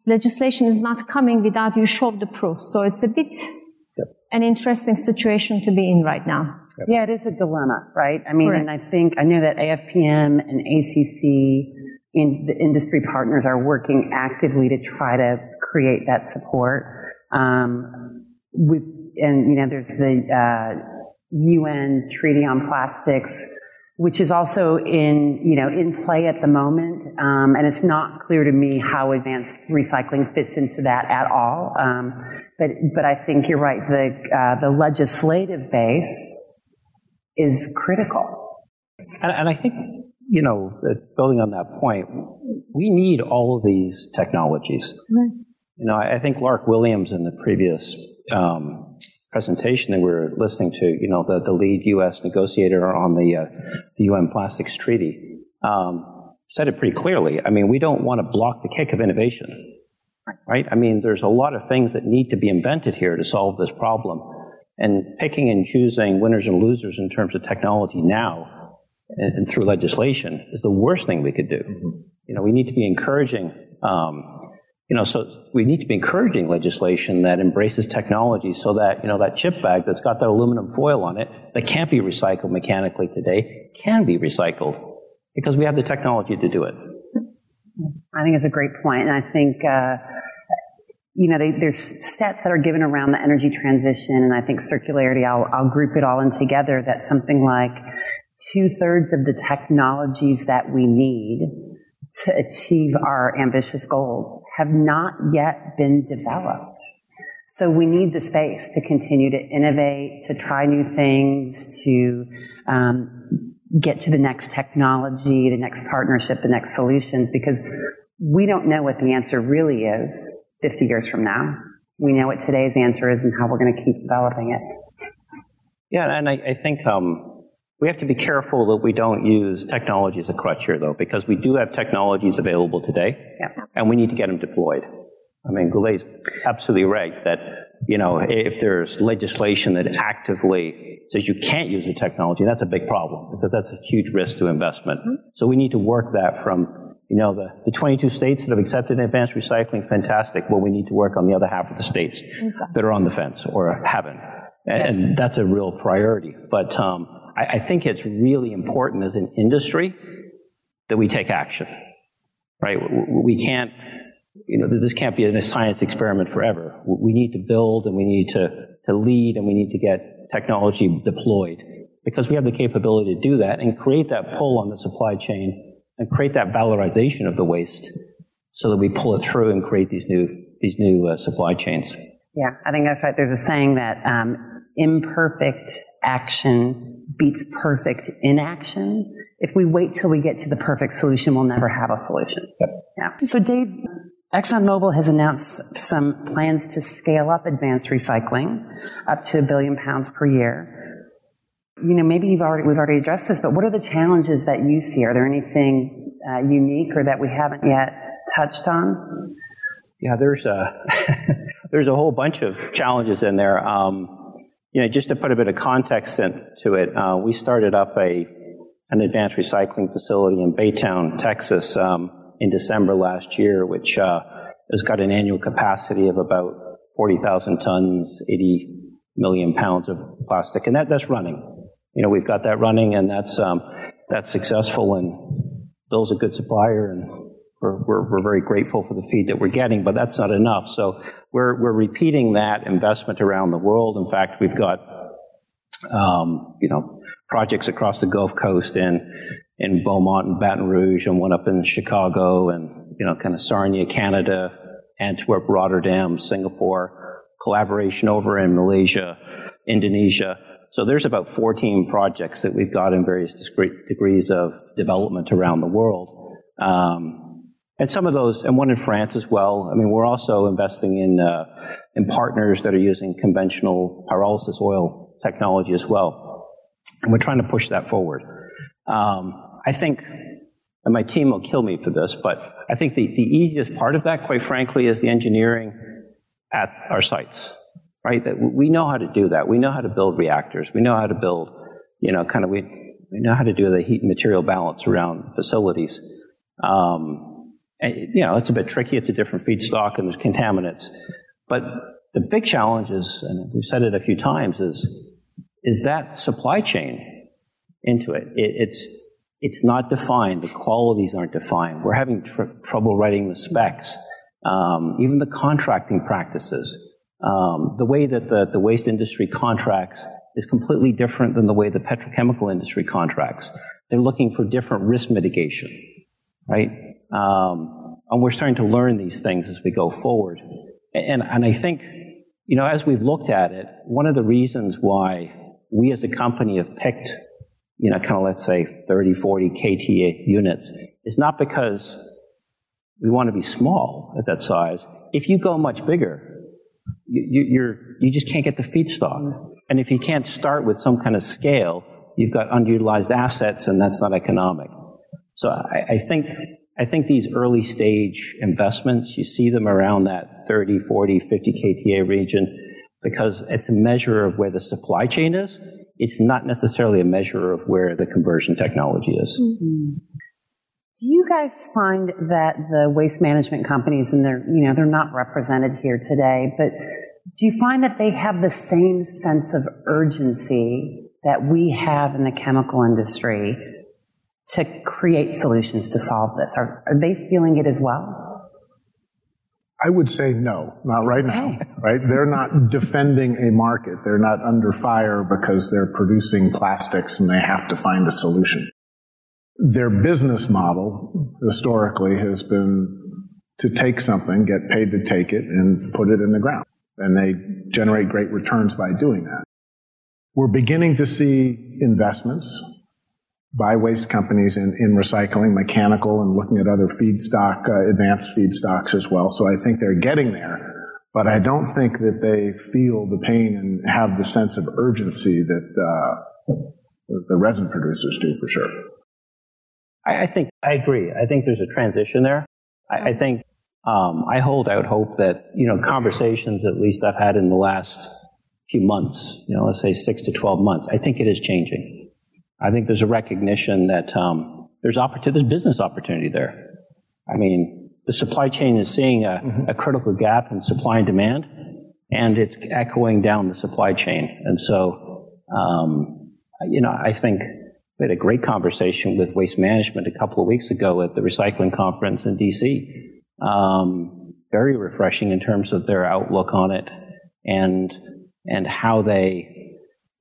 Speaker 8: legislation is not coming without you show the proof. So it's a bit yep. an interesting situation to be in right now.
Speaker 4: Yep. Yeah, it is a dilemma, right? I mean, Correct. and I think I know that AFPM and ACC and the industry partners are working actively to try to create that support. Um, with and you know, there's the uh, UN Treaty on Plastics which is also in, you know, in play at the moment. Um, and it's not clear to me how advanced recycling fits into that at all. Um, but, but I think you're right. The, uh, the legislative base is critical.
Speaker 6: And, and I think, you know, building on that point, we need all of these technologies. Right. You know, I, I think Larke Williams in the previous um, presentation that we were listening to, you know, the, the lead U.S. negotiator on the, uh, the UN Plastics Treaty, um, said it pretty clearly. I mean, we don't want to block the kick of innovation, right? I mean, there's a lot of things that need to be invented here to solve this problem. And picking and choosing winners and losers in terms of technology now and, and through legislation is the worst thing we could do. Mm-hmm. You know, we need to be encouraging um, you know, so we need to be encouraging legislation that embraces technology so that, you know, that chip bag that's got that aluminum foil on it that can't be recycled mechanically today can be recycled because we have the technology to do it.
Speaker 4: I think it's a great point, and I think uh, you know they, there's stats that are given around the energy transition, and I think circularity. I'll, I'll group it all in together. That something like two thirds of the technologies that we need to achieve our ambitious goals have not yet been developed. So we need the space to continue to innovate, to try new things, to um, get to the next technology, the next partnership, the next solutions, because we don't know what the answer really is 50 years from now. We know what today's answer is and how we're going to keep developing it.
Speaker 6: Yeah, and I, I think um, we have to be careful that we don't use technology as a crutch here, though, because we do have technologies available today, yeah. and we need to get them deployed. I mean, Gulay's absolutely right that, you know, if there's legislation that actively says you can't use the technology, that's a big problem because that's a huge risk to investment. Mm-hmm. So we need to work that from, you know, the, the 22 states that have accepted advanced recycling, fantastic. Well, we need to work on the other half of the states exactly. that are on the fence or haven't. And, and that's a real priority. But, um, I, I think it's really important as an industry that we take action, right? We can't, you know, this can't be a science experiment forever. We need to build and we need to, to lead and we need to get technology deployed because we have the capability to do that and create that pull on the supply chain and create that valorization of the waste so that we pull it through and create these new, these new uh, supply chains.
Speaker 4: Yeah, I think that's right. There's a saying that um, imperfect action beats perfect inaction. If we wait till we get to the perfect solution, we'll never have a solution. Yep. Yeah. So, Dave, ExxonMobil has announced some plans to scale up advanced recycling up to a billion pounds per year. You know, maybe you've already we've already addressed this, but what are the challenges that you see? Are there anything uh, unique or that we haven't yet touched on?
Speaker 6: Yeah, there's a there's a whole bunch of challenges in there. Um, you know, just to put a bit of context into it, uh, we started up a an advanced recycling facility in Baytown, Texas, um, in December last year, which uh, has got an annual capacity of about 40,000 tons, 80 million pounds of plastic, and that, that's running. You know, we've got that running, and that's um, that's successful, and Bill's a good supplier, and we're, we're, we're, very grateful for the feed that we're getting, but that's not enough. So we're, we're repeating that investment around the world. In fact, we've got, um, you know, projects across the Gulf Coast and in Beaumont and Baton Rouge and one up in Chicago and, you know, kind of Sarnia, Canada, Antwerp, Rotterdam, Singapore, collaboration over in Malaysia, Indonesia. So there's about 14 projects that we've got in various degrees of development around the world. Um, and some of those, and one in France as well. I mean, we're also investing in uh, in partners that are using conventional pyrolysis oil technology as well, and we're trying to push that forward. Um, I think, and my team will kill me for this, but I think the, the easiest part of that, quite frankly, is the engineering at our sites. Right? That we know how to do that. We know how to build reactors. We know how to build, you know, kind of we we know how to do the heat and material balance around facilities. Um, and, you know, it's a bit tricky. It's a different feedstock and there's contaminants. But the big challenge is, and we've said it a few times, is, is that supply chain into it. it it's, it's not defined. The qualities aren't defined. We're having tr- trouble writing the specs. Um, even the contracting practices, um, the way that the, the waste industry contracts is completely different than the way the petrochemical industry contracts. They're looking for different risk mitigation, right? Um, and we're starting to learn these things as we go forward. And, and I think, you know, as we've looked at it, one of the reasons why we as a company have picked, you know, kind of let's say 30, 40 KTA units is not because we want to be small at that size. If you go much bigger, you, you're, you just can't get the feedstock. And if you can't start with some kind of scale, you've got underutilized assets and that's not economic. So I, I think, I think these early stage investments, you see them around that 30, 40, 50 KTA region because it's a measure of where the supply chain is. It's not necessarily a measure of where the conversion technology is. Mm-hmm.
Speaker 4: Do you guys find that the waste management companies, and they're, you know, they're not represented here today, but do you find that they have the same sense of urgency that we have in the chemical industry to create solutions to solve this? Are, are they feeling it as well?
Speaker 7: I would say no, not right okay. now. Right? They're not defending a market. They're not under fire because they're producing plastics and they have to find a solution. Their business model historically has been to take something, get paid to take it, and put it in the ground. And they generate great returns by doing that. We're beginning to see investments by waste companies in, in recycling, mechanical, and looking at other feedstock, uh, advanced feedstocks as well. So I think they're getting there. But I don't think that they feel the pain and have the sense of urgency that uh, the resin producers do for sure.
Speaker 6: I, I think I agree. I think there's a transition there. I, I think um, I hold out hope that you know conversations, at least I've had in the last few months, you know, let's say six to twelve months. I think it is changing. I think there's a recognition that um, there's opportunity, there's business opportunity there. I mean, the supply chain is seeing a, mm-hmm. a critical gap in supply and demand, and it's echoing down the supply chain. And so, um, you know, I think we had a great conversation with Waste Management a couple of weeks ago at the recycling conference in DC. Um, very refreshing in terms of their outlook on it and and how they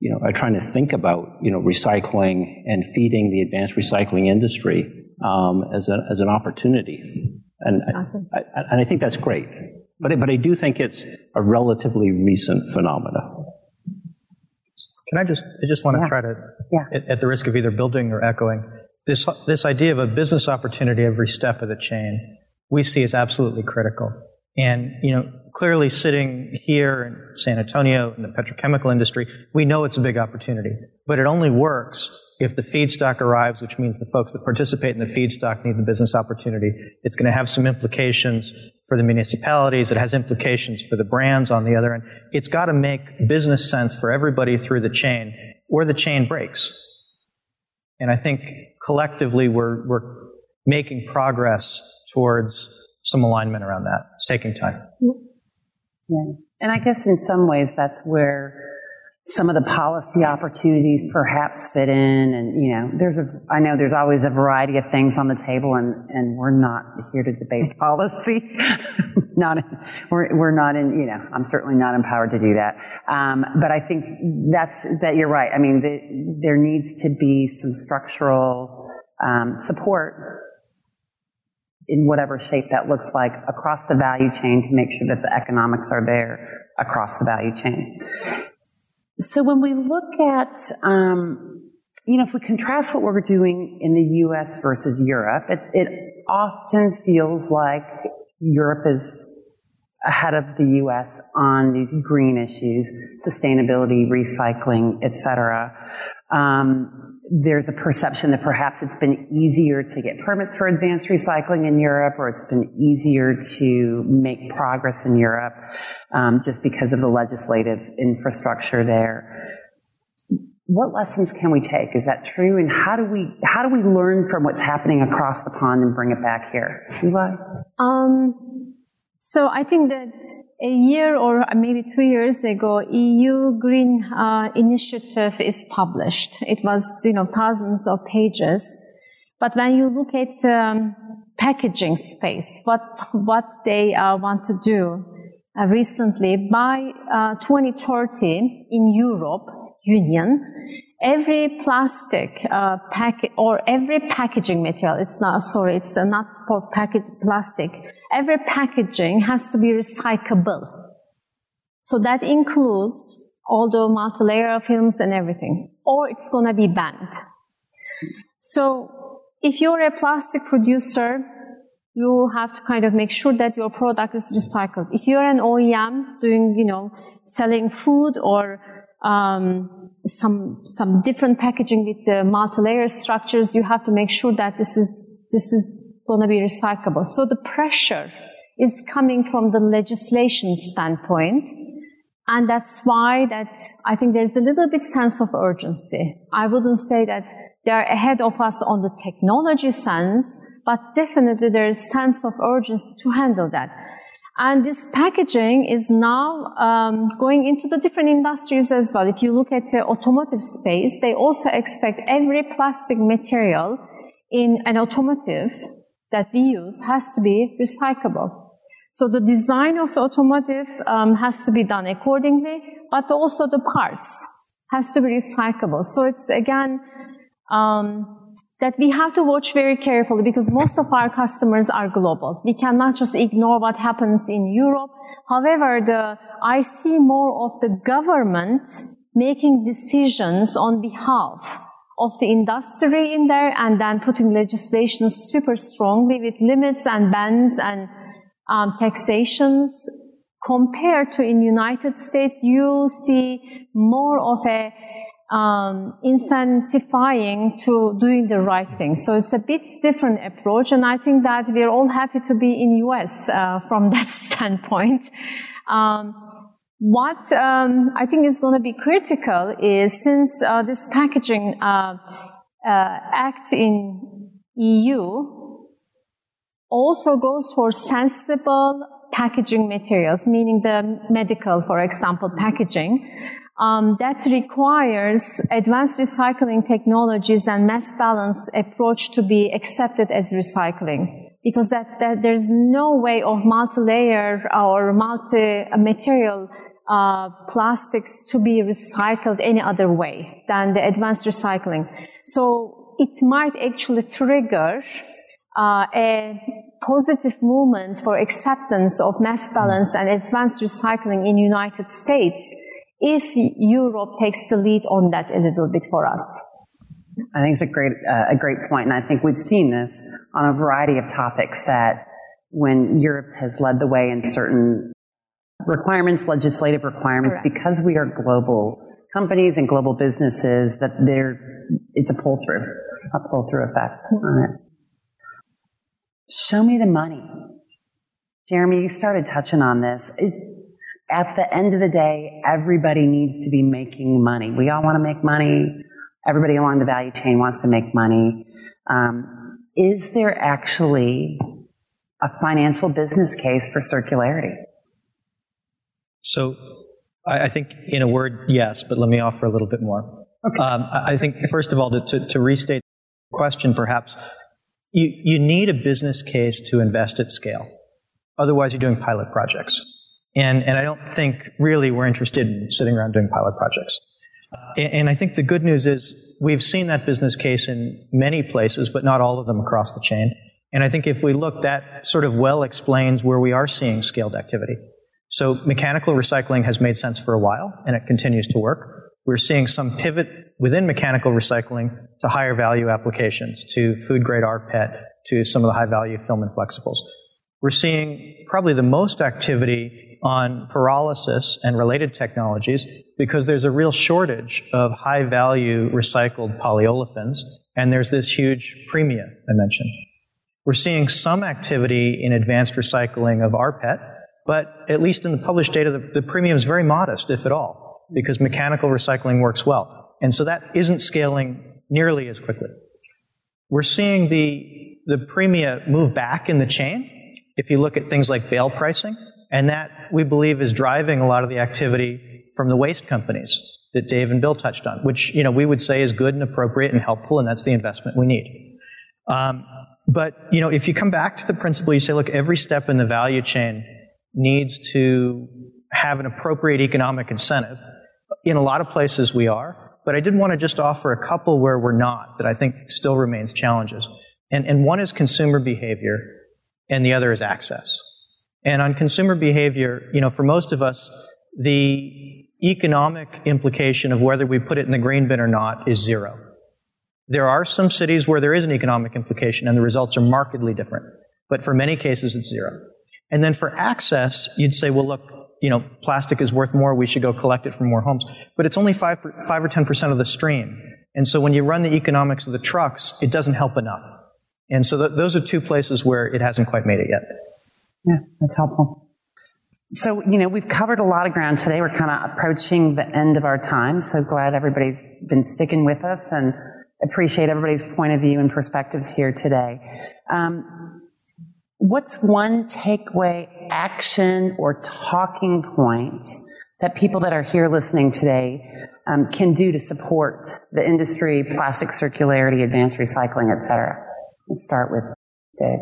Speaker 6: you know are trying to think about you know recycling and feeding the advanced recycling industry um, as, a, as an opportunity. And awesome. I, I, and I think that's great. But, but I do think it's a relatively recent phenomenon.
Speaker 5: Can I just, I just want to yeah. try to, yeah. at, at, the risk of either building or echoing, this, this idea of a business opportunity every step of the chain, we see as absolutely critical. And, you know, clearly sitting here in San Antonio in the petrochemical industry, we know it's a big opportunity. But it only works if the feedstock arrives, which means the folks that participate in the feedstock need the business opportunity. It's going to have some implications for the municipalities. It has implications for the brands on the other end. It's got to make business sense for everybody through the chain or the chain breaks. And I think collectively we're, we're making progress towards some alignment around that. It's taking time.
Speaker 4: Yeah. And I guess in some ways that's where some of the policy opportunities perhaps fit in and you know there's a i know there's always a variety of things on the table and and we're not here to debate policy not we're, we're not in you know i'm certainly not empowered to do that um, but i think that's that you're right i mean the, there needs to be some structural um, support in whatever shape that looks like across the value chain to make sure that the economics are there across the value chain so when we look at, um, you know, if we contrast what we're doing in the U.S. versus Europe, it, it often feels like Europe is ahead of the U.S. on these green issues, sustainability, recycling, et cetera. Um, there's a perception that perhaps it's been easier to get permits for advanced recycling in Europe, or it's been easier to make progress in Europe um, just because of the legislative infrastructure there. What lessons can we take? Is that true? And how do we how do we learn from what's happening across the pond and bring it back here? Eli?
Speaker 8: Um, so I think that a year or maybe two years ago, EU Green uh, Initiative is published. It was, you know, thousands of pages. But when you look at um, packaging space, what what they uh, want to do uh, recently by uh, 2030 in Europe, Union, every plastic uh, pack or every packaging material, it's not, sorry, it's not for package plastic, every packaging has to be recyclable. So that includes all the multi-layer films and everything, or it's going to be banned. So if you're a plastic producer, you have to kind of make sure that your product is recycled. If you're an OEM doing, you know, selling food or um, some some different packaging with the multi-layer structures, you have to make sure that this is this is going to be recyclable. So the pressure is coming from the legislation standpoint, and that's why that I think there's a little bit sense of urgency. I wouldn't say that they're ahead of us on the technology sense, but definitely there is sense of urgency to handle that. And this packaging is now um, going into the different industries as well. If you look at the automotive space, they also expect every plastic material in an automotive that we use has to be recyclable. So the design of the automotive um, has to be done accordingly, but also the parts has to be recyclable. So it's again um, that we have to watch very carefully because most of our customers are global. We cannot just ignore what happens in Europe. However, the, I see more of the government making decisions on behalf of the industry in there and then putting legislation super strongly with limits and bans and um, taxations compared to in United States, you see more of a um, incentivizing to doing the right thing. So it's a bit different approach, and I think that we're all happy to be in US uh, from that standpoint. Um, what um, I think is going to be critical is since uh, this packaging uh, uh act in EU also goes for sensible packaging materials, meaning the medical, for example, packaging um, that requires advanced recycling technologies and mass balance approach to be accepted as recycling because that, that there's no way of multi-layer or multi-material uh, plastics to be recycled any other way than the advanced recycling. So it might actually trigger uh, a positive movement for acceptance of mass balance and advanced recycling in United States if Europe takes the lead on that a little bit for us.
Speaker 4: I think it's a great, uh, a great point, and I think we've seen this on a variety of topics that when Europe has led the way in certain requirements, legislative requirements, Correct. because we are global companies and global businesses, that there, it's a pull through, a pull through effect on it. Show me the money. Jeremy, you started touching on this. Is, at the end of the day, everybody needs to be making money. We all want to make money. Everybody along the value chain wants to make money. Um, is there actually a financial business case for circularity?
Speaker 5: So, I, think in a word, yes, but let me offer a little bit more. Okay. Um, I think, first of all, to, to, to restate the question, perhaps, you, you need a business case to invest at scale. Otherwise, you're doing pilot projects. And, and I don't think really we're interested in sitting around doing pilot projects. Uh, and, and I think the good news is we've seen that business case in many places, but not all of them across the chain. And I think if we look, that sort of well explains where we are seeing scaled activity. So mechanical recycling has made sense for a while, and it continues to work. We're seeing some pivot within mechanical recycling to higher value applications, to food grade rPET, to some of the high value film and flexibles. We're seeing probably the most activity on pyrolysis and related technologies because there's a real shortage of high value recycled polyolefins, and there's this huge premium I mentioned. We're seeing some activity in advanced recycling of rPET, but at least in the published data, the, the premium is very modest, if at all, because mechanical recycling works well. And so that isn't scaling nearly as quickly. We're seeing the, the premia move back in the chain. If you look at things like bale pricing, and that, we believe, is driving a lot of the activity from the waste companies that Dave and Bill touched on, which, you know, we would say is good and appropriate and helpful, and that's the investment we need. Um, but, you know, if you come back to the principle, you say, look, every step in the value chain needs to have an appropriate economic incentive. in a lot of places we are, but I did want to just offer a couple where we're not that I think still remains challenges. And, and one is consumer behavior, and the other is access. And on consumer behavior, you know, for most of us, the economic implication of whether we put it in the green bin or not is zero. There are some cities where there is an economic implication and the results are markedly different. But for many cases, it's zero. And then for access, you'd say, well, look, you know, plastic is worth more. We should go collect it from more homes. But it's only five, five or 10% of the stream. And so when you run the economics of the trucks, it doesn't help enough. And so th- those are two places where it hasn't quite made it yet.
Speaker 4: Yeah, that's helpful. So, you know, we've covered a lot of ground today. We're kind of approaching the end of our time. So glad everybody's been sticking with us and appreciate everybody's point of view and perspectives here today. Um, what's one takeaway action or talking point that people that are here listening today um, can do to support the industry, plastic circularity, advanced recycling, et cetera? Let's start with Dave.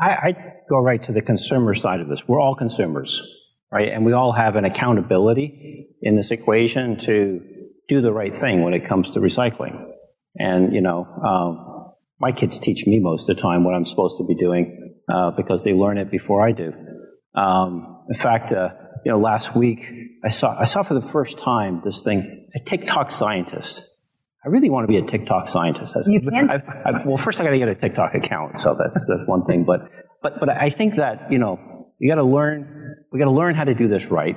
Speaker 6: I, I go right to the consumer side of this. We're all consumers, right? And we all have an accountability in this equation to do the right thing when it comes to recycling. And, you know, um, my kids teach me most of the time what I'm supposed to be doing uh, because they learn it before I do. Um, in fact, uh, you know, last week I saw I saw for the first time this thing a TikTok scientist. I really want to be a TikTok scientist. That's,
Speaker 4: you can. I,
Speaker 6: I, well, first I got to get a TikTok account, so that's that's one thing. But but but I think that you know you got to learn. We got to learn how to do this right.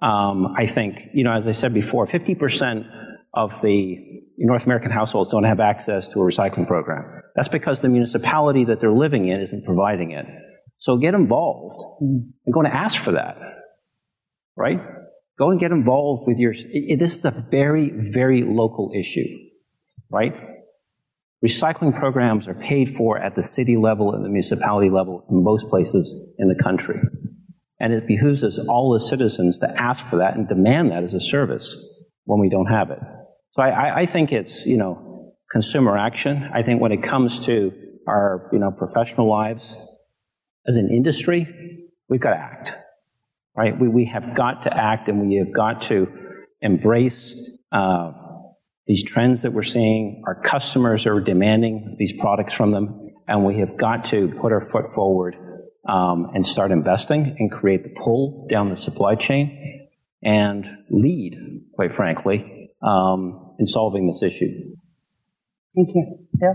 Speaker 6: Um, I think you know, as I said before, fifty percent of the North American households don't have access to a recycling program. That's because the municipality that they're living in isn't providing it. So get involved and go and ask for that, right? Go and get involved with your. It, this is a very, very local issue, right? Recycling programs are paid for at the city level and the municipality level in most places in the country. And it behooves us, all as citizens, to ask for that and demand that as a service when we don't have it. So I, I think it's, you know, consumer action. I think when it comes to our, you know, professional lives as an industry, we've got to act, right? We, we have got to act and we have got to embrace uh, these trends that we're seeing. Our customers are demanding these products from them, and we have got to put our foot forward um, and start investing and create the pull down the supply chain and lead, quite frankly, um, in solving this issue.
Speaker 4: Thank you. Bill?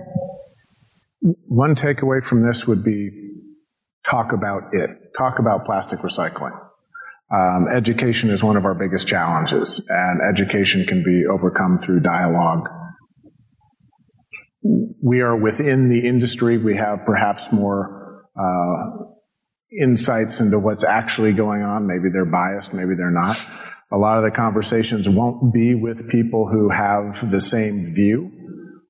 Speaker 7: One takeaway from this would be talk about it, talk about plastic recycling. Um, education is one of our biggest challenges, and education can be overcome through dialogue. We are within the industry. We have perhaps more uh, insights into what's actually going on. Maybe they're biased, maybe they're not. A lot of the conversations won't be with people who have the same view,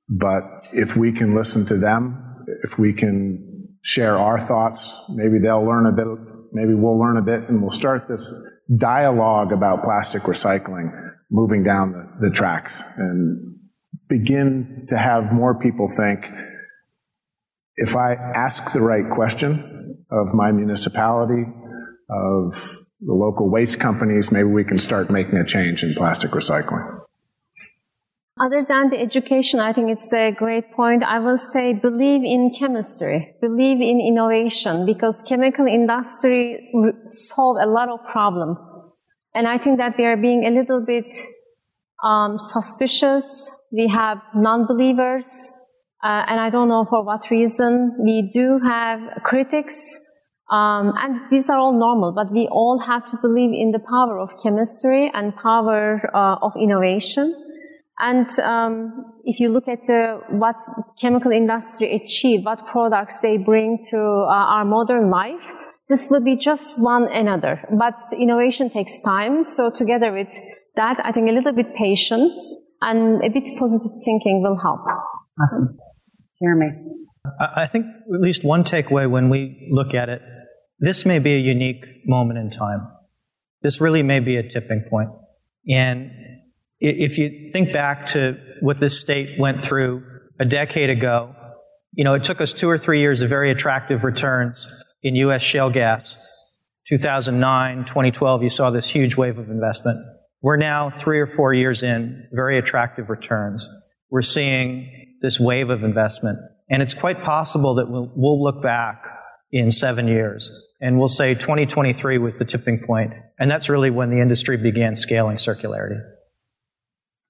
Speaker 7: but if we can listen to them, if we can share our thoughts, maybe they'll learn a bit, maybe we'll learn a bit, and we'll start this dialogue about plastic recycling moving down the, the tracks and begin to have more people think if I ask the right question of my municipality, of the local waste companies, maybe we can start making a change in plastic recycling.
Speaker 8: Other than the education, I think it's a great point. I will say believe in chemistry, believe in innovation because chemical industry solve a lot of problems. And I think that we are being a little bit um, suspicious. We have non-believers. Uh, and I don't know for what reason. We do have critics um, and these are all normal, but we all have to believe in the power of chemistry and power uh, of innovation. And um, if you look at the, what chemical industry achieve, what products they bring to uh, our modern life, this will be just one another. But innovation takes time. So together with that, I think a little bit patience and a bit positive thinking will help.
Speaker 4: Awesome. Jeremy.
Speaker 5: I think at least one takeaway when we look at it this may be a unique moment in time. This really may be a tipping point. And if you think back to what this state went through a decade ago, you know, it took us two or three years of very attractive returns in U.S. shale gas. 2009, 2012, you saw this huge wave of investment. We're now three or four years in, very attractive returns. We're seeing this wave of investment, and it's quite possible that we'll, we'll look back in seven years and we'll say 2023 was the tipping point, and that's really when the industry began scaling circularity.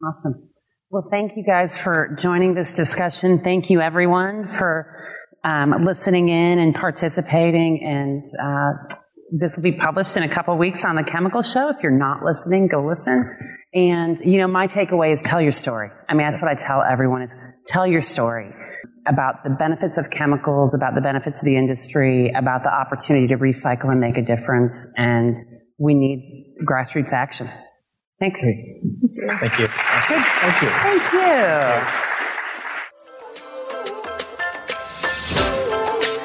Speaker 4: Awesome. Well, thank you guys for joining this discussion. Thank you, everyone, for um, listening in and participating. And uh, this will be published in a couple weeks on the Chemical Show. If you're not listening, go listen. And you know, my takeaway is tell your story. I mean, that's what I tell everyone: is tell your story about the benefits of chemicals, about the benefits of the industry, about the opportunity to recycle and make a difference. And we need grassroots action. Thanks.
Speaker 5: Thank you.
Speaker 4: That's good. Thank you. Thank you.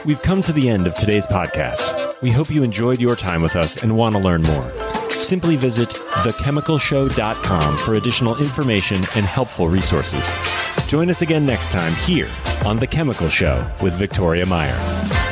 Speaker 1: We've come to the end of today's podcast. We hope you enjoyed your time with us and want to learn more. Simply visit thechemicalshow.com for additional information and helpful resources. Join us again next time here on The Chemical Show with Victoria Meyer.